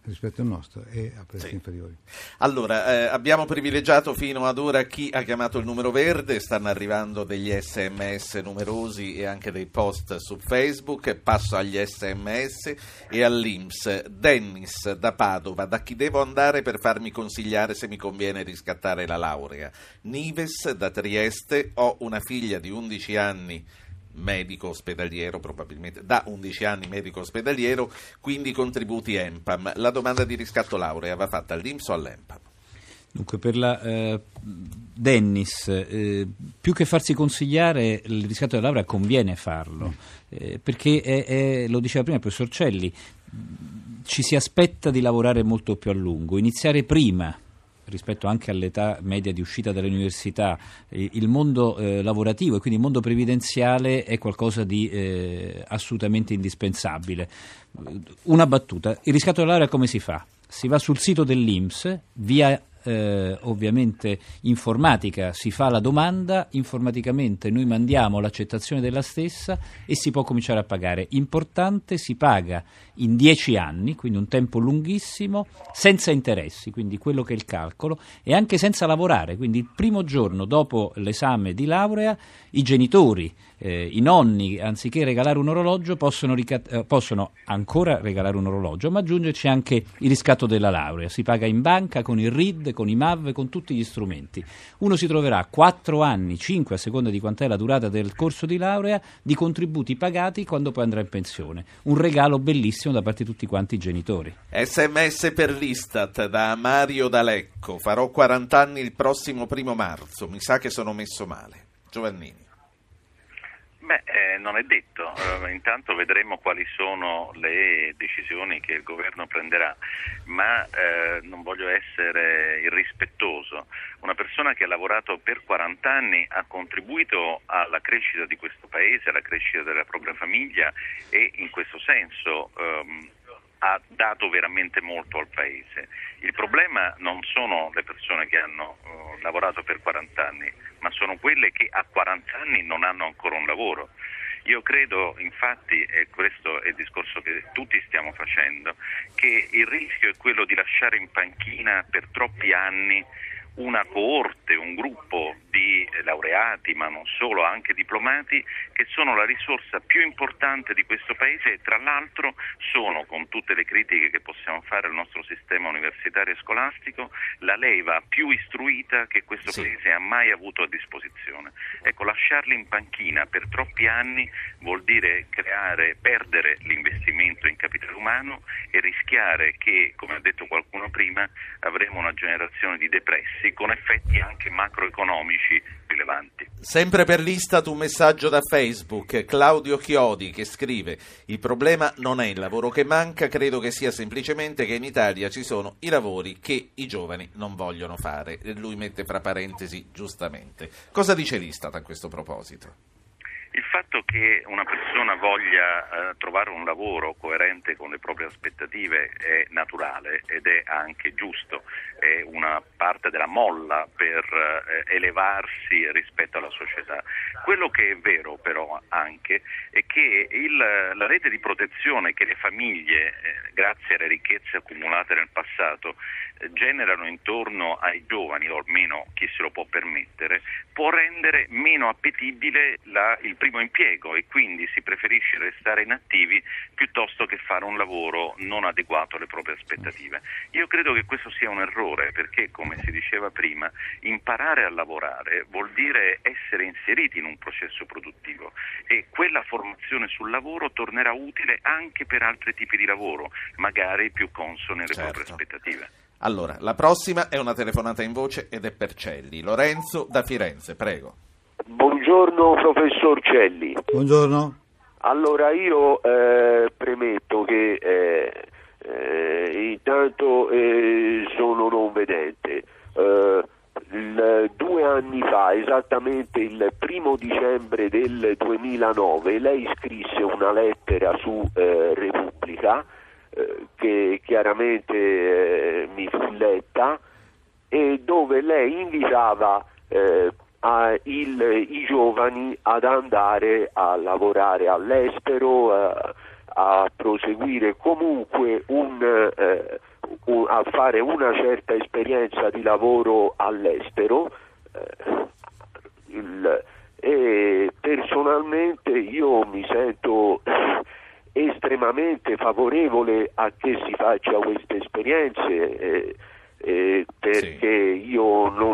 rispetto al nostro e a prezzi sì. inferiori. Allora, eh, abbiamo privilegiato fino ad ora chi ha chiamato il numero verde, stanno arrivando degli sms numerosi e anche dei post su Facebook, passo agli sms e all'Inps. Dennis da Padova, da chi devo andare per farmi consigliare se mi conviene riscattare la laurea? Nives da Trieste, ho una figlia di 11 anni medico ospedaliero, probabilmente da 11 anni medico ospedaliero, quindi contributi EMPAM. La domanda di riscatto laurea va fatta all'Inps o all'EMPAM? Dunque, per la eh, Dennis, eh, più che farsi consigliare il riscatto della laurea conviene farlo, eh, perché è, è, lo diceva prima il professor Celli, ci si aspetta di lavorare molto più a lungo, iniziare prima rispetto anche all'età media di uscita dall'università, il mondo eh, lavorativo e quindi il mondo previdenziale è qualcosa di eh, assolutamente indispensabile. Una battuta, il riscatto della laurea come si fa? Si va sul sito dell'Inps via eh, ovviamente informatica si fa la domanda, informaticamente noi mandiamo l'accettazione della stessa e si può cominciare a pagare. Importante, si paga in dieci anni, quindi un tempo lunghissimo, senza interessi, quindi quello che è il calcolo, e anche senza lavorare, quindi il primo giorno dopo l'esame di laurea i genitori, eh, i nonni, anziché regalare un orologio, possono, ricat- eh, possono, ancora regalare un orologio, ma aggiungerci anche il riscatto della laurea. Si paga in banca con il RID, con i MAV, con tutti gli strumenti. Uno si troverà 4 anni, 5 a seconda di quant'è la durata del corso di laurea, di contributi pagati quando poi andrà in pensione. Un regalo bellissimo da parte di tutti quanti i genitori. SMS per l'Istat da Mario D'Alecco. Farò 40 anni il prossimo primo marzo. Mi sa che sono messo male. Giovannini. Beh, eh, non è detto, uh, intanto vedremo quali sono le decisioni che il governo prenderà, ma eh, non voglio essere irrispettoso. Una persona che ha lavorato per 40 anni ha contribuito alla crescita di questo paese, alla crescita della propria famiglia e in questo senso um, ha dato veramente molto al Paese. Il problema non sono le persone che hanno uh, lavorato per 40 anni, ma sono quelle che a 40 anni non hanno ancora un lavoro. Io credo infatti, e questo è il discorso che tutti stiamo facendo, che il rischio è quello di lasciare in panchina per troppi anni una coorte, un gruppo di laureati, ma non solo, anche diplomati, che sono la risorsa più importante di questo Paese e tra l'altro sono, con tutte le critiche che possiamo fare al nostro sistema universitario e scolastico, la leva più istruita che questo sì. Paese ha mai avuto a disposizione. Ecco, lasciarli in panchina per troppi anni vuol dire creare, perdere l'investimento in capitale umano e rischiare che, come ha detto qualcuno prima, avremo una generazione di depressi con effetti anche macroeconomici rilevanti. Sempre per l'Istat un messaggio da Facebook, Claudio Chiodi che scrive il problema non è il lavoro che manca, credo che sia semplicemente che in Italia ci sono i lavori che i giovani non vogliono fare. Lui mette fra parentesi giustamente. Cosa dice l'Istat a questo proposito? Il fatto che una persona voglia eh, trovare un lavoro coerente con le proprie aspettative è naturale ed è anche giusto, è una parte della molla per eh, elevarsi rispetto alla società. Quello che è vero però anche è che il, la rete di protezione che le famiglie, eh, grazie alle ricchezze accumulate nel passato, eh, generano intorno ai giovani, o almeno chi se lo può permettere, può rendere meno appetibile la, il primo impiego e quindi si preferisce restare inattivi piuttosto che fare un lavoro non adeguato alle proprie aspettative. Io credo che questo sia un errore perché, come si diceva prima, imparare a lavorare vuol dire essere inseriti in un processo produttivo e quella formazione sul lavoro tornerà utile anche per altri tipi di lavoro, magari più consoni alle certo. proprie aspettative. Allora, la prossima è una telefonata in voce ed è per Celli. Lorenzo da Firenze, prego. Buongiorno professor Celli. Buongiorno. Allora io eh, premetto che eh, eh, intanto eh, sono non vedente. Eh, il, due anni fa, esattamente il primo dicembre del 2009, lei scrisse una lettera su eh, Repubblica che chiaramente mi fu letta e dove lei invitava eh, a, il, i giovani ad andare a lavorare all'estero, a, a proseguire comunque un, eh, un, a fare una certa esperienza di lavoro all'estero. Eh, il, e personalmente io mi sento estremamente favorevole a che si faccia queste esperienze. Eh, eh, perché sì. io non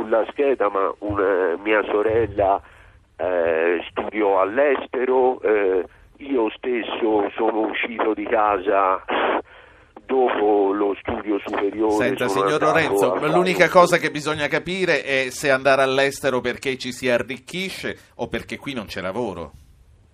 sulla scheda, ma una mia sorella eh, studiò all'estero, eh, io stesso sono uscito di casa dopo lo studio superiore. Senta, signor Lorenzo, l'unica cosa che bisogna capire è se andare all'estero perché ci si arricchisce o perché qui non c'è lavoro.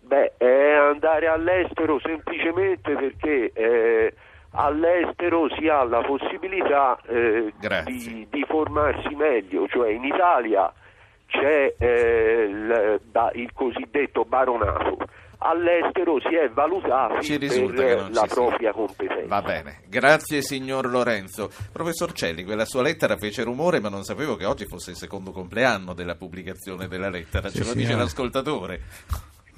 Beh, è andare all'estero semplicemente perché eh, all'estero si ha la possibilità eh, di, di, formarsi meglio, cioè in Italia c'è eh, il, il, cosiddetto baronato. All'estero si è valutati per la propria sia. competenza. Va bene, grazie signor Lorenzo. Professor Celli, quella sua lettera fece rumore, ma non sapevo che oggi fosse il secondo compleanno della pubblicazione della lettera, sì, ce lo dice eh. l'ascoltatore.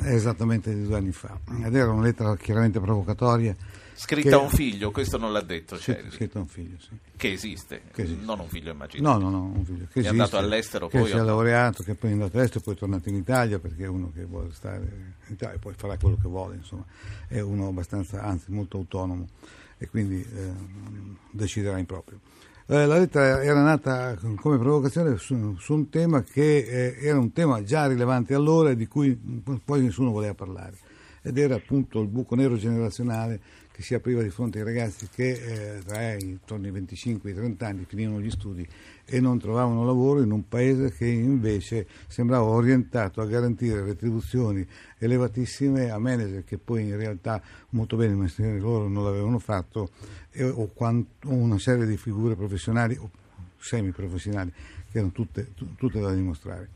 Esattamente di due anni fa. Ed era una lettera chiaramente provocatoria. Scritta a un figlio, questo non l'ha detto. Cioè, scritta a un figlio, sì. Che esiste, che esiste. non un figlio immaginario. No, no, no, un figlio che è esiste, andato all'estero che poi. si è laureato, che poi è andato all'estero, poi è tornato in Italia perché è uno che vuole stare in Italia e poi farà quello che vuole, insomma. È uno abbastanza, anzi molto autonomo e quindi eh, deciderà in proprio. Eh, la lettera era nata come provocazione su, su un tema che eh, era un tema già rilevante allora e di cui poi nessuno voleva parlare ed era appunto il buco nero generazionale che si apriva di fronte ai ragazzi che eh, tra intorno ai 25 e i 30 anni finivano gli studi e non trovavano lavoro in un paese che invece sembrava orientato a garantire retribuzioni elevatissime a manager che poi in realtà molto bene il mestiere loro non l'avevano fatto e, o, quanto, una serie di figure professionali o semiprofessionali che erano tutte, tutte da dimostrare.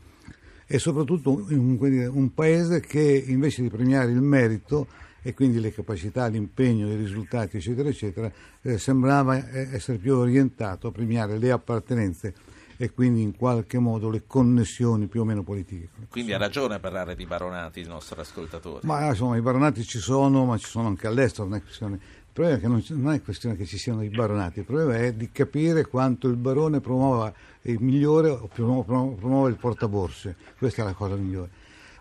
E soprattutto un, un paese che invece di premiare il merito e quindi le capacità, l'impegno, i risultati, eccetera, eccetera, eh, sembrava eh, essere più orientato a premiare le appartenenze e quindi in qualche modo le connessioni più o meno politiche. Quindi ha ragione a parlare di baronati il nostro ascoltatore. Ma insomma i baronati ci sono, ma ci sono anche all'estero, non è questione il problema è che non, non, è questione che ci siano i baronati, il problema è di capire quanto il barone promuova il migliore o promuove, promuove il portaborse. Questa è la cosa migliore,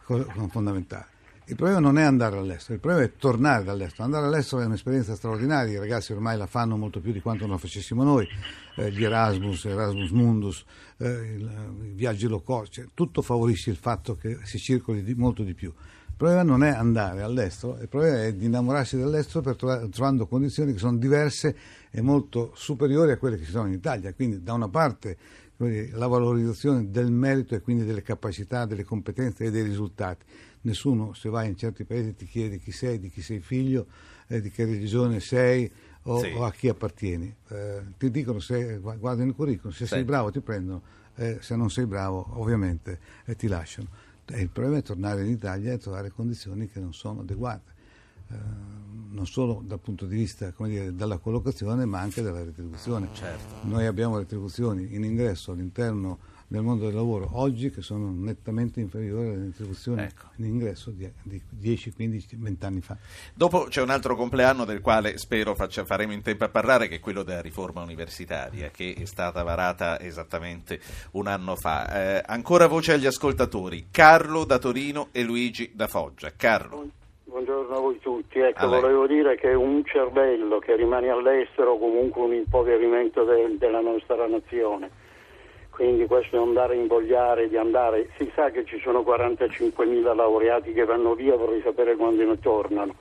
cosa fondamentale. Il problema non è andare all'estero, il problema è tornare dall'estero. Andare all'estero è un'esperienza straordinaria, i ragazzi ormai la fanno molto più di quanto non la facessimo noi, eh, gli Erasmus, Erasmus Mundus, eh, il, i viaggi low cost, cioè, tutto favorisce il fatto che si circoli di, molto di più. Il problema non è andare all'estero, il problema è di innamorarsi dell'estero per trovare, trovando condizioni che sono diverse e molto superiori a quelle che ci sono in Italia. Quindi da una parte la valorizzazione del merito e quindi delle capacità, delle competenze e dei risultati. Nessuno se vai in certi paesi ti chiede chi sei, di chi sei figlio, eh, di che religione sei o, sì. o a chi appartieni. Eh, ti dicono se guardano il curriculum, se sì. sei bravo ti prendono, eh, se non sei bravo ovviamente eh, ti lasciano. Il problema è tornare in Italia e trovare condizioni che non sono adeguate, eh, non solo dal punto di vista dire, della collocazione ma anche della retribuzione. Certo. Noi abbiamo retribuzioni in ingresso all'interno del mondo del lavoro oggi che sono nettamente inferiori alle retribuzioni ecco. in ingresso di, di 10, 15, 20 anni fa. Dopo c'è un altro compleanno del quale spero faccia, faremo in tempo a parlare, che è quello della riforma universitaria, che è stata varata esattamente un anno fa. Eh, ancora voce agli ascoltatori, Carlo da Torino e Luigi da Foggia. Carlo. Buongiorno a voi tutti, ecco volevo dire che un cervello che rimane all'estero comunque un impoverimento de- della nostra nazione quindi questo è andare a invogliare di andare, si sa che ci sono 45.000 laureati che vanno via, vorrei sapere quando ne tornano,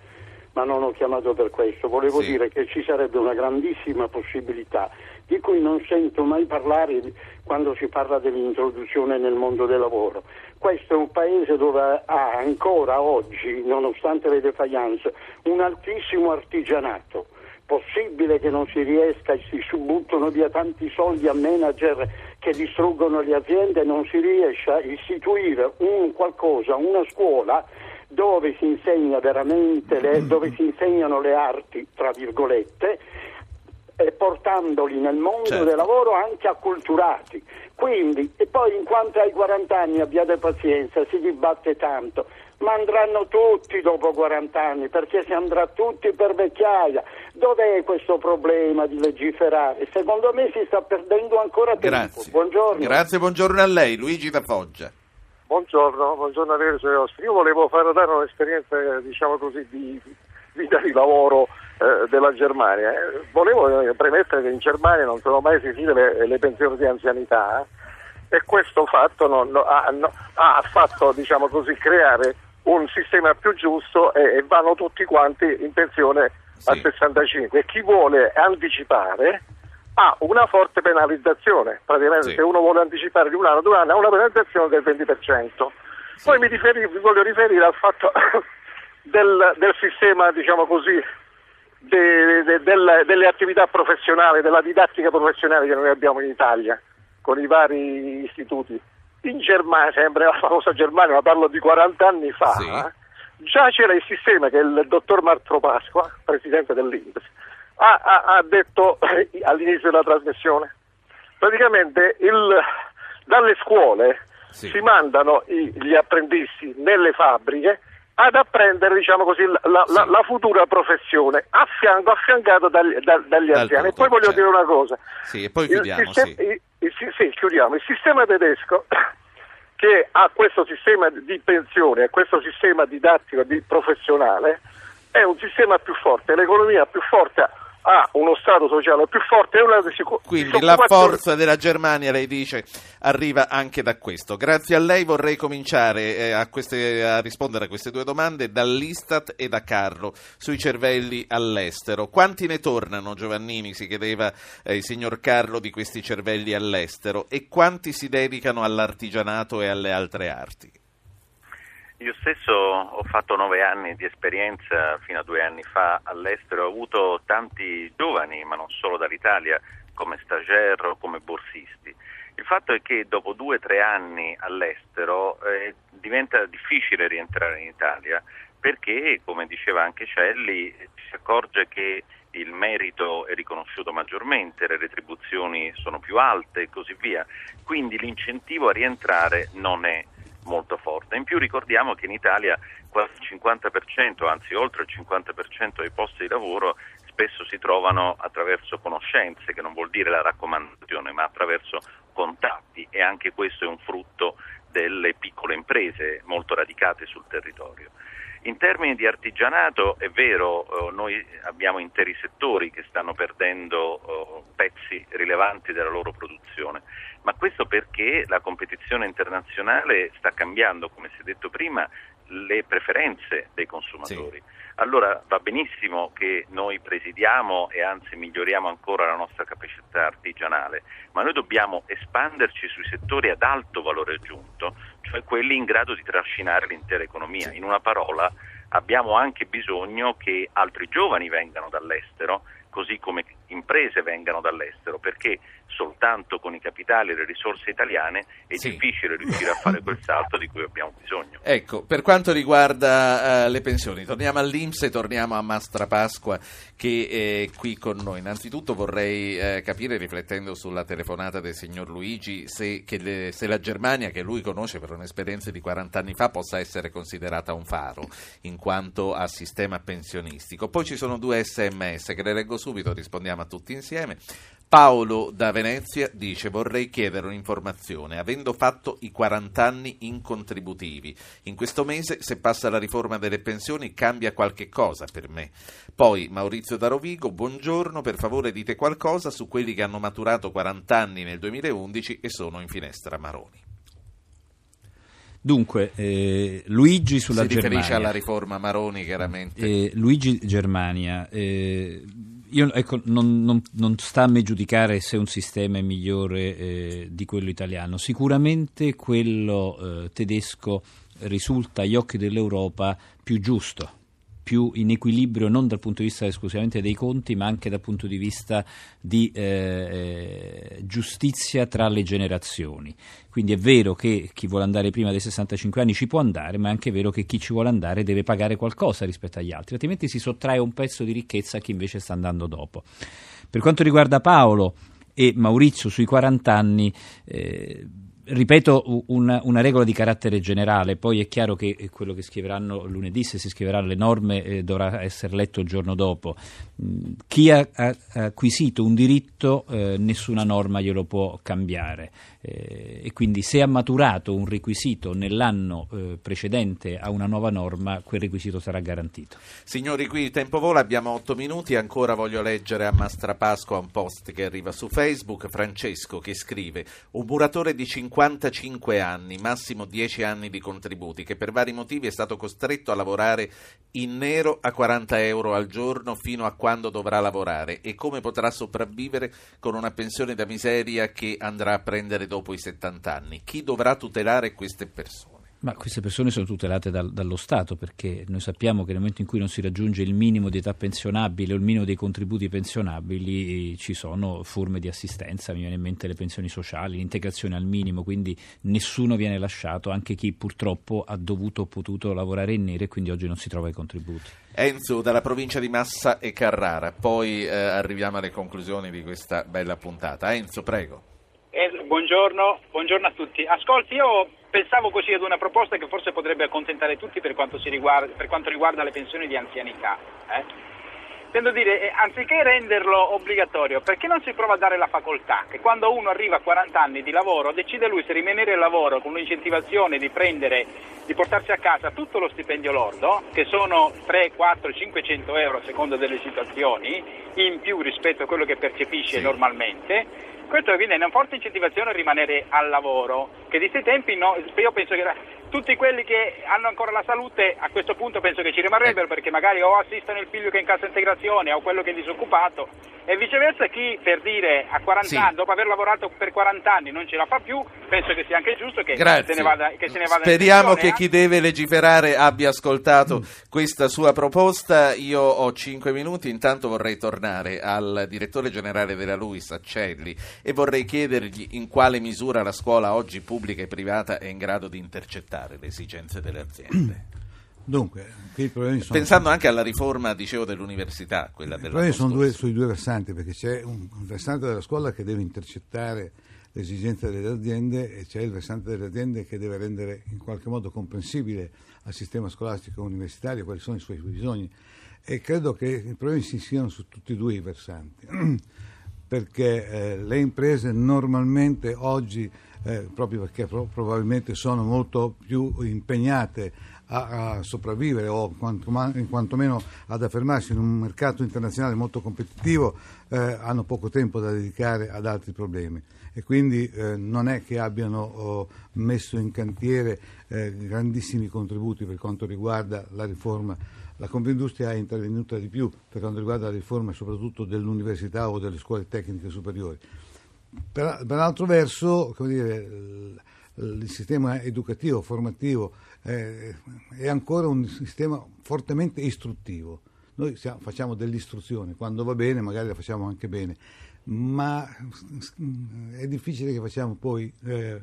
ma non ho chiamato per questo, volevo sì. dire che ci sarebbe una grandissima possibilità di cui non sento mai parlare quando si parla dell'introduzione nel mondo del lavoro. Questo è un paese dove ha ancora oggi, nonostante le defiance, un altissimo artigianato possibile che non si riesca e si buttano via tanti soldi a manager che distruggono le aziende, non si riesce a istituire un qualcosa, una scuola dove si insegna veramente, le, dove si insegnano le arti, tra virgolette, e portandoli nel mondo certo. del lavoro anche acculturati. Quindi, e poi in quanto ai 40 anni abbiate pazienza, si dibatte tanto, ma andranno tutti dopo 40 anni perché si andrà tutti per vecchiaia. Dov'è questo problema di legiferare? Secondo me si sta perdendo ancora tempo. Grazie. Buongiorno. Grazie, buongiorno a lei, Luigi da Foggia. Buongiorno, buongiorno a lei, Io volevo fare dare un'esperienza, diciamo così, di vita di lavoro eh, della Germania. Eh, volevo eh, premettere che in Germania non sono mai esistite le, le pensioni di anzianità eh, e questo fatto non, no, ha, no, ha, fatto, diciamo così, creare un sistema più giusto e, e vanno tutti quanti in pensione sì. a 65 e chi vuole anticipare ha una forte penalizzazione, praticamente sì. se uno vuole anticipare di un anno, due anni ha una penalizzazione del 20%. Sì. Poi mi, riferi, vi voglio riferire al fatto del, del sistema, diciamo così, de, de, del, delle attività professionali, della didattica professionale che noi abbiamo in Italia, con i vari istituti in Germania, sempre la famosa Germania, ma parlo di 40 anni fa, sì. già c'era il sistema che il dottor Martro Pasqua, presidente dell'Inps, ha, ha, ha, detto all'inizio della trasmissione. Praticamente il, dalle scuole sì. si mandano i, gli apprendisti nelle fabbriche ad apprendere diciamo così, la, la, sì. la, futura professione a fianco, affiancato dagli, da, dagli anziani. E poi voglio certo. dire una cosa. Sì, e poi chiudiamo. Il sistema, sì. il, il, sì, chiudiamo. Il sistema tedesco che ha questo sistema di pensione questo sistema didattico di professionale è un sistema più forte, l'economia più forte ha uno Stato sociale più forte e una sicurezza. Quindi la forza della Germania, lei dice, arriva anche da questo. Grazie a lei vorrei cominciare eh, a, queste, a, rispondere a queste due domande dall'Istat e da Carlo sui cervelli all'estero. Quanti ne tornano, Giovannini, si chiedeva eh, il signor Carlo di questi cervelli all'estero e quanti si dedicano all'artigianato e alle altre arti? Io stesso ho fatto nove anni di esperienza fino a due anni fa all'estero, ho avuto tanti giovani, ma non solo dall'Italia, come stagiaire o come borsisti. Il fatto è che dopo due o tre anni all'estero eh, diventa difficile rientrare in Italia perché, come diceva anche Celli, si accorge che il merito è riconosciuto maggiormente, le retribuzioni sono più alte e così via. Quindi l'incentivo a rientrare non è molto forte. In più ricordiamo che in Italia quasi il 50%, anzi oltre il 50% dei posti di lavoro spesso si trovano attraverso conoscenze, che non vuol dire la raccomandazione, ma attraverso contatti e anche questo è un frutto delle piccole imprese molto radicate sul territorio. In termini di artigianato è vero, eh, noi abbiamo interi settori che stanno perdendo eh, pezzi rilevanti della loro produzione, ma questo perché la competizione internazionale sta cambiando, come si è detto prima, le preferenze dei consumatori. Sì. Allora va benissimo che noi presidiamo e anzi miglioriamo ancora la nostra capacità artigianale, ma noi dobbiamo espanderci sui settori ad alto valore aggiunto, cioè quelli in grado di trascinare l'intera economia. In una parola abbiamo anche bisogno che altri giovani vengano dall'estero, così come imprese vengano dall'estero, perché soltanto con i capitali e le risorse italiane è sì. difficile riuscire a fare quel salto di cui abbiamo bisogno. Ecco, per quanto riguarda uh, le pensioni, torniamo all'Inps e torniamo a Mastra Pasqua che è qui con noi. Innanzitutto vorrei uh, capire, riflettendo sulla telefonata del signor Luigi, se, le, se, la Germania, che lui conosce per un'esperienza di 40 anni fa, possa essere considerata un faro in quanto a sistema pensionistico. Poi ci sono due sms che le leggo subito, rispondiamo a tutti insieme. Paolo da Venezia dice vorrei chiedere un'informazione, avendo fatto i 40 anni in contributivi, in questo mese se passa la riforma delle pensioni cambia qualche cosa per me. Poi Maurizio da Rovigo, buongiorno, per favore dite qualcosa su quelli che hanno maturato 40 anni nel 2011 e sono in finestra Maroni. Dunque, eh, Luigi sulla si Germania. Si riferisce alla riforma Maroni, chiaramente. Eh, Luigi Germania. Eh, io, ecco, non, non, non, sta a me giudicare se un sistema è migliore eh, di quello italiano. Sicuramente quello eh, tedesco risulta agli occhi dell'Europa più giusto più in equilibrio non dal punto di vista esclusivamente dei conti, ma anche dal punto di vista di eh, giustizia tra le generazioni. Quindi è vero che chi vuole andare prima dei 65 anni ci può andare, ma è anche vero che chi ci vuole andare deve pagare qualcosa rispetto agli altri, altrimenti si sottrae un pezzo di ricchezza a chi invece sta andando dopo. Per quanto riguarda Paolo e Maurizio sui 40 anni, eh, ripeto una, una, regola di carattere generale, poi è chiaro che quello che scriveranno lunedì, se si scriveranno le norme, eh, dovrà essere letto il giorno dopo. Mm, chi ha, ha acquisito un diritto, eh, nessuna norma glielo può cambiare eh, e quindi se ha maturato un requisito nell'anno eh, precedente a una nuova norma, quel requisito sarà garantito. Signori, qui il tempo vola, abbiamo otto minuti, ancora voglio leggere a Mastrapasqua un post che arriva su Facebook, Francesco che scrive, un muratore di 55 anni, massimo 10 anni di contributi, che per vari motivi è stato costretto a lavorare in nero a 40 euro al giorno fino a quando dovrà lavorare e come potrà sopravvivere con una pensione da miseria che andrà a prendere dopo i 70 anni. Chi dovrà tutelare queste persone? Ma queste persone sono tutelate dal, dallo Stato perché noi sappiamo che nel momento in cui non si raggiunge il minimo di età pensionabile o il minimo dei contributi pensionabili ci sono forme di assistenza, mi viene in mente le pensioni sociali, l'integrazione al minimo, quindi nessuno viene lasciato, anche chi purtroppo ha dovuto o potuto lavorare in nero e quindi oggi non si trova i contributi. Enzo dalla provincia di Massa e Carrara, poi eh, arriviamo alle conclusioni di questa bella puntata. Enzo, prego. Eh, buongiorno, buongiorno, a tutti. Ascolti, io pensavo così ad una proposta che forse potrebbe accontentare tutti per quanto, riguarda, per quanto riguarda, le pensioni di anzianità. Eh? Intendo dire, eh, anziché renderlo obbligatorio, perché non si prova a dare la facoltà che quando uno arriva a 40 anni di lavoro decide lui se rimanere al lavoro con un'incentivazione di prendere, di portarsi a casa tutto lo stipendio lordo, che sono 3, 4, 500 euro a seconda delle situazioni, in più rispetto a quello che percepisce sì. normalmente, questo viene una forte incentivazione a rimanere al lavoro, che di questi tempi no, io penso che tutti quelli che hanno ancora la salute a questo punto penso che ci rimarrebbero perché magari o assistono il figlio che è in cassa integrazione o quello che è disoccupato e viceversa chi per dire a 40 sì. anni, dopo aver lavorato per 40 anni non ce la fa più, penso che sia anche giusto che se ne vada, che se ne vada Speriamo che chi deve legiferare abbia ascoltato mm. questa sua proposta. Io ho 5 minuti, intanto vorrei tornare al direttore generale della LUIS, Accelli, e vorrei chiedergli in quale misura la scuola oggi pubblica e privata è in grado di intercettare le esigenze delle aziende. Dunque. Pensando anche alla riforma, dicevo, dell'università, quella I della problemi sono due, sui due versanti, perché c'è un, un versante della scuola che deve intercettare le esigenze delle aziende e c'è il versante delle aziende che deve rendere in qualche modo comprensibile al sistema scolastico universitario quali sono i suoi bisogni. E credo che i problemi si siano su tutti e due i versanti, perché eh, le imprese normalmente oggi, eh, proprio perché pro- probabilmente sono molto più impegnate a, a sopravvivere o quanto, quantomeno ad affermarsi in un mercato internazionale molto competitivo, eh, hanno poco tempo da dedicare ad altri problemi e quindi eh, non è che abbiano oh, messo in cantiere eh, grandissimi contributi per quanto riguarda la riforma. La Confindustria è intervenuta di più per quanto riguarda la riforma soprattutto dell'università o delle scuole tecniche superiori. Per, per altro verso, dire, il, il sistema educativo, formativo eh, è ancora un sistema fortemente istruttivo. Noi siamo, facciamo dell'istruzione, quando va bene magari la facciamo anche bene, ma è difficile che facciamo poi eh,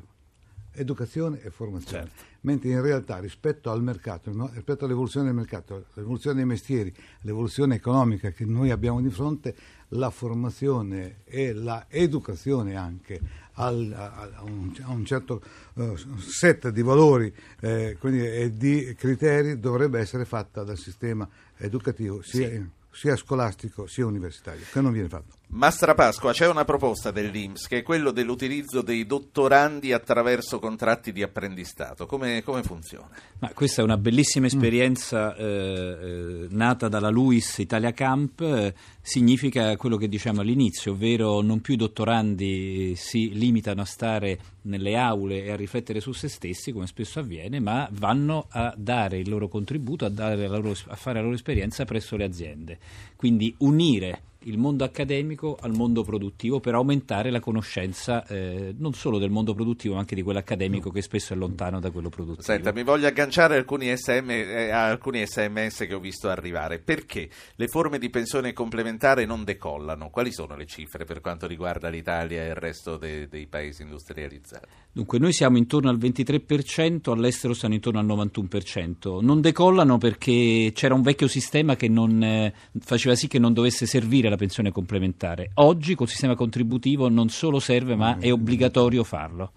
educazione e formazione, certo. mentre in realtà rispetto al mercato, no? rispetto all'evoluzione del mercato, all'evoluzione dei mestieri, l'evoluzione economica che noi abbiamo di fronte, la formazione e l'educazione anche al, a, un, a, un, certo uh, set di valori eh, quindi, e di criteri dovrebbe essere fatta dal sistema educativo sia, sì. sia scolastico sia universitario, che non viene fatto. Mastra Pasqua, c'è una proposta dell'Inps che è quello dell'utilizzo dei dottorandi attraverso contratti di apprendistato. Come, come funziona? Ma questa è una bellissima esperienza mm. eh, eh, nata dalla LUIS Italia Camp. Eh, significa quello che diciamo all'inizio, ovvero non più i dottorandi si limitano a stare nelle aule e a riflettere su se stessi, come spesso avviene, ma vanno a dare il loro contributo, a, loro, a fare la loro esperienza presso le aziende. Quindi unire il mondo accademico al mondo produttivo per aumentare la conoscenza eh, non solo del mondo produttivo ma anche di quello accademico che spesso è lontano da quello produttivo. Senta, mi voglio agganciare alcuni SM, eh, a alcuni sms che ho visto arrivare. Perché le forme di pensione complementare non decollano? Quali sono le cifre per quanto riguarda l'Italia e il resto de, dei paesi industrializzati? Dunque noi siamo intorno al 23%, all'estero stanno intorno al 91%. Non decollano perché c'era un vecchio sistema che non, eh, faceva sì che non dovesse servire la pensione complementare. Oggi col sistema contributivo non solo serve, ma è obbligatorio farlo.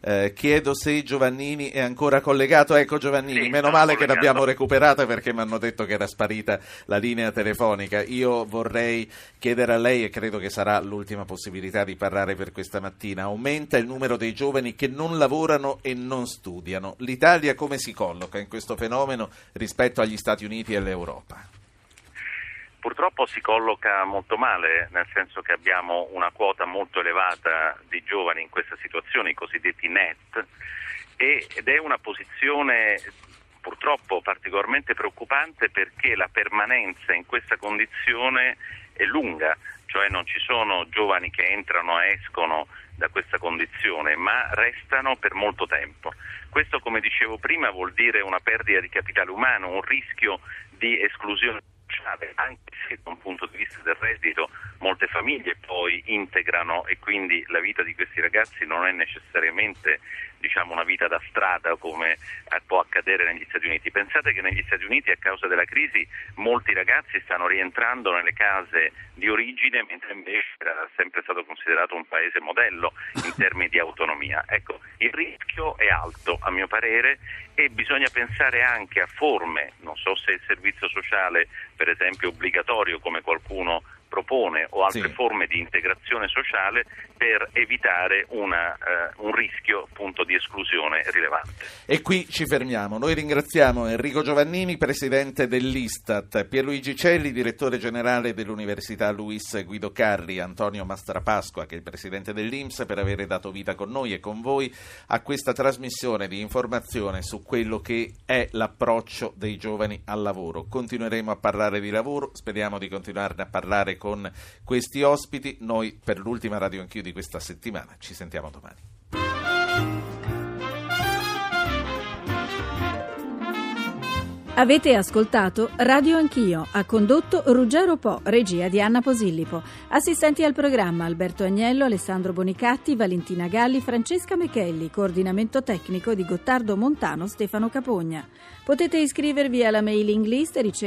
Eh, chiedo se Giovannini è ancora collegato. Ecco Giovannini, sì, meno male che l'abbiamo recuperata perché mi hanno detto che era sparita la linea telefonica. Io vorrei chiedere a lei, e credo che sarà l'ultima possibilità di parlare per questa mattina, aumenta il numero dei giovani che non lavorano e non studiano. L'Italia come si colloca in questo fenomeno rispetto agli Stati Uniti e all'Europa? Purtroppo si colloca molto male, nel senso che abbiamo una quota molto elevata di giovani in questa situazione, i cosiddetti net, ed è una posizione purtroppo particolarmente preoccupante perché la permanenza in questa condizione è lunga, cioè non ci sono giovani che entrano e escono da questa condizione, ma restano per molto tempo. Questo, come dicevo prima, vuol dire una perdita di capitale umano, un rischio di esclusione sociale, anche se da un punto di vista del reddito molte famiglie poi integrano e quindi la vita di questi ragazzi non è necessariamente diciamo, una vita da strada come eh, può accadere negli Stati Uniti. Pensate che negli Stati Uniti a causa della crisi molti ragazzi stanno rientrando nelle case di origine mentre invece era sempre stato considerato un paese modello in termini di autonomia. Ecco, il rischio è alto a mio parere e bisogna pensare anche a forme, non so se il servizio sociale per esempio obbligatorio come qualcuno propone o altre sì. forme di integrazione sociale per evitare una, eh, un rischio appunto di esclusione rilevante. E qui ci fermiamo. Noi ringraziamo Enrico Giovannini, presidente dell'Istat, Pierluigi Celli, direttore generale dell'Università Luis Guido Carri, Antonio Mastrapasqua, che è il presidente dell'Inps, per aver dato vita con noi e con voi a questa trasmissione di informazione su quello che è l'approccio dei giovani al lavoro. Continueremo a parlare di lavoro, speriamo di continuarne a parlare con questi ospiti. Noi per l'ultima Radio Anch'io di questa settimana ci sentiamo domani. Avete ascoltato Radio Anch'io, ha condotto Ruggero Po, regia di Anna Posillipo. Assistenti al programma Alberto Agnello, Alessandro Bonicatti, Valentina Galli, Francesca Mechelli, coordinamento tecnico di Gottardo Montano, Stefano Capogna. Potete iscrivervi alla mailing list e ricevere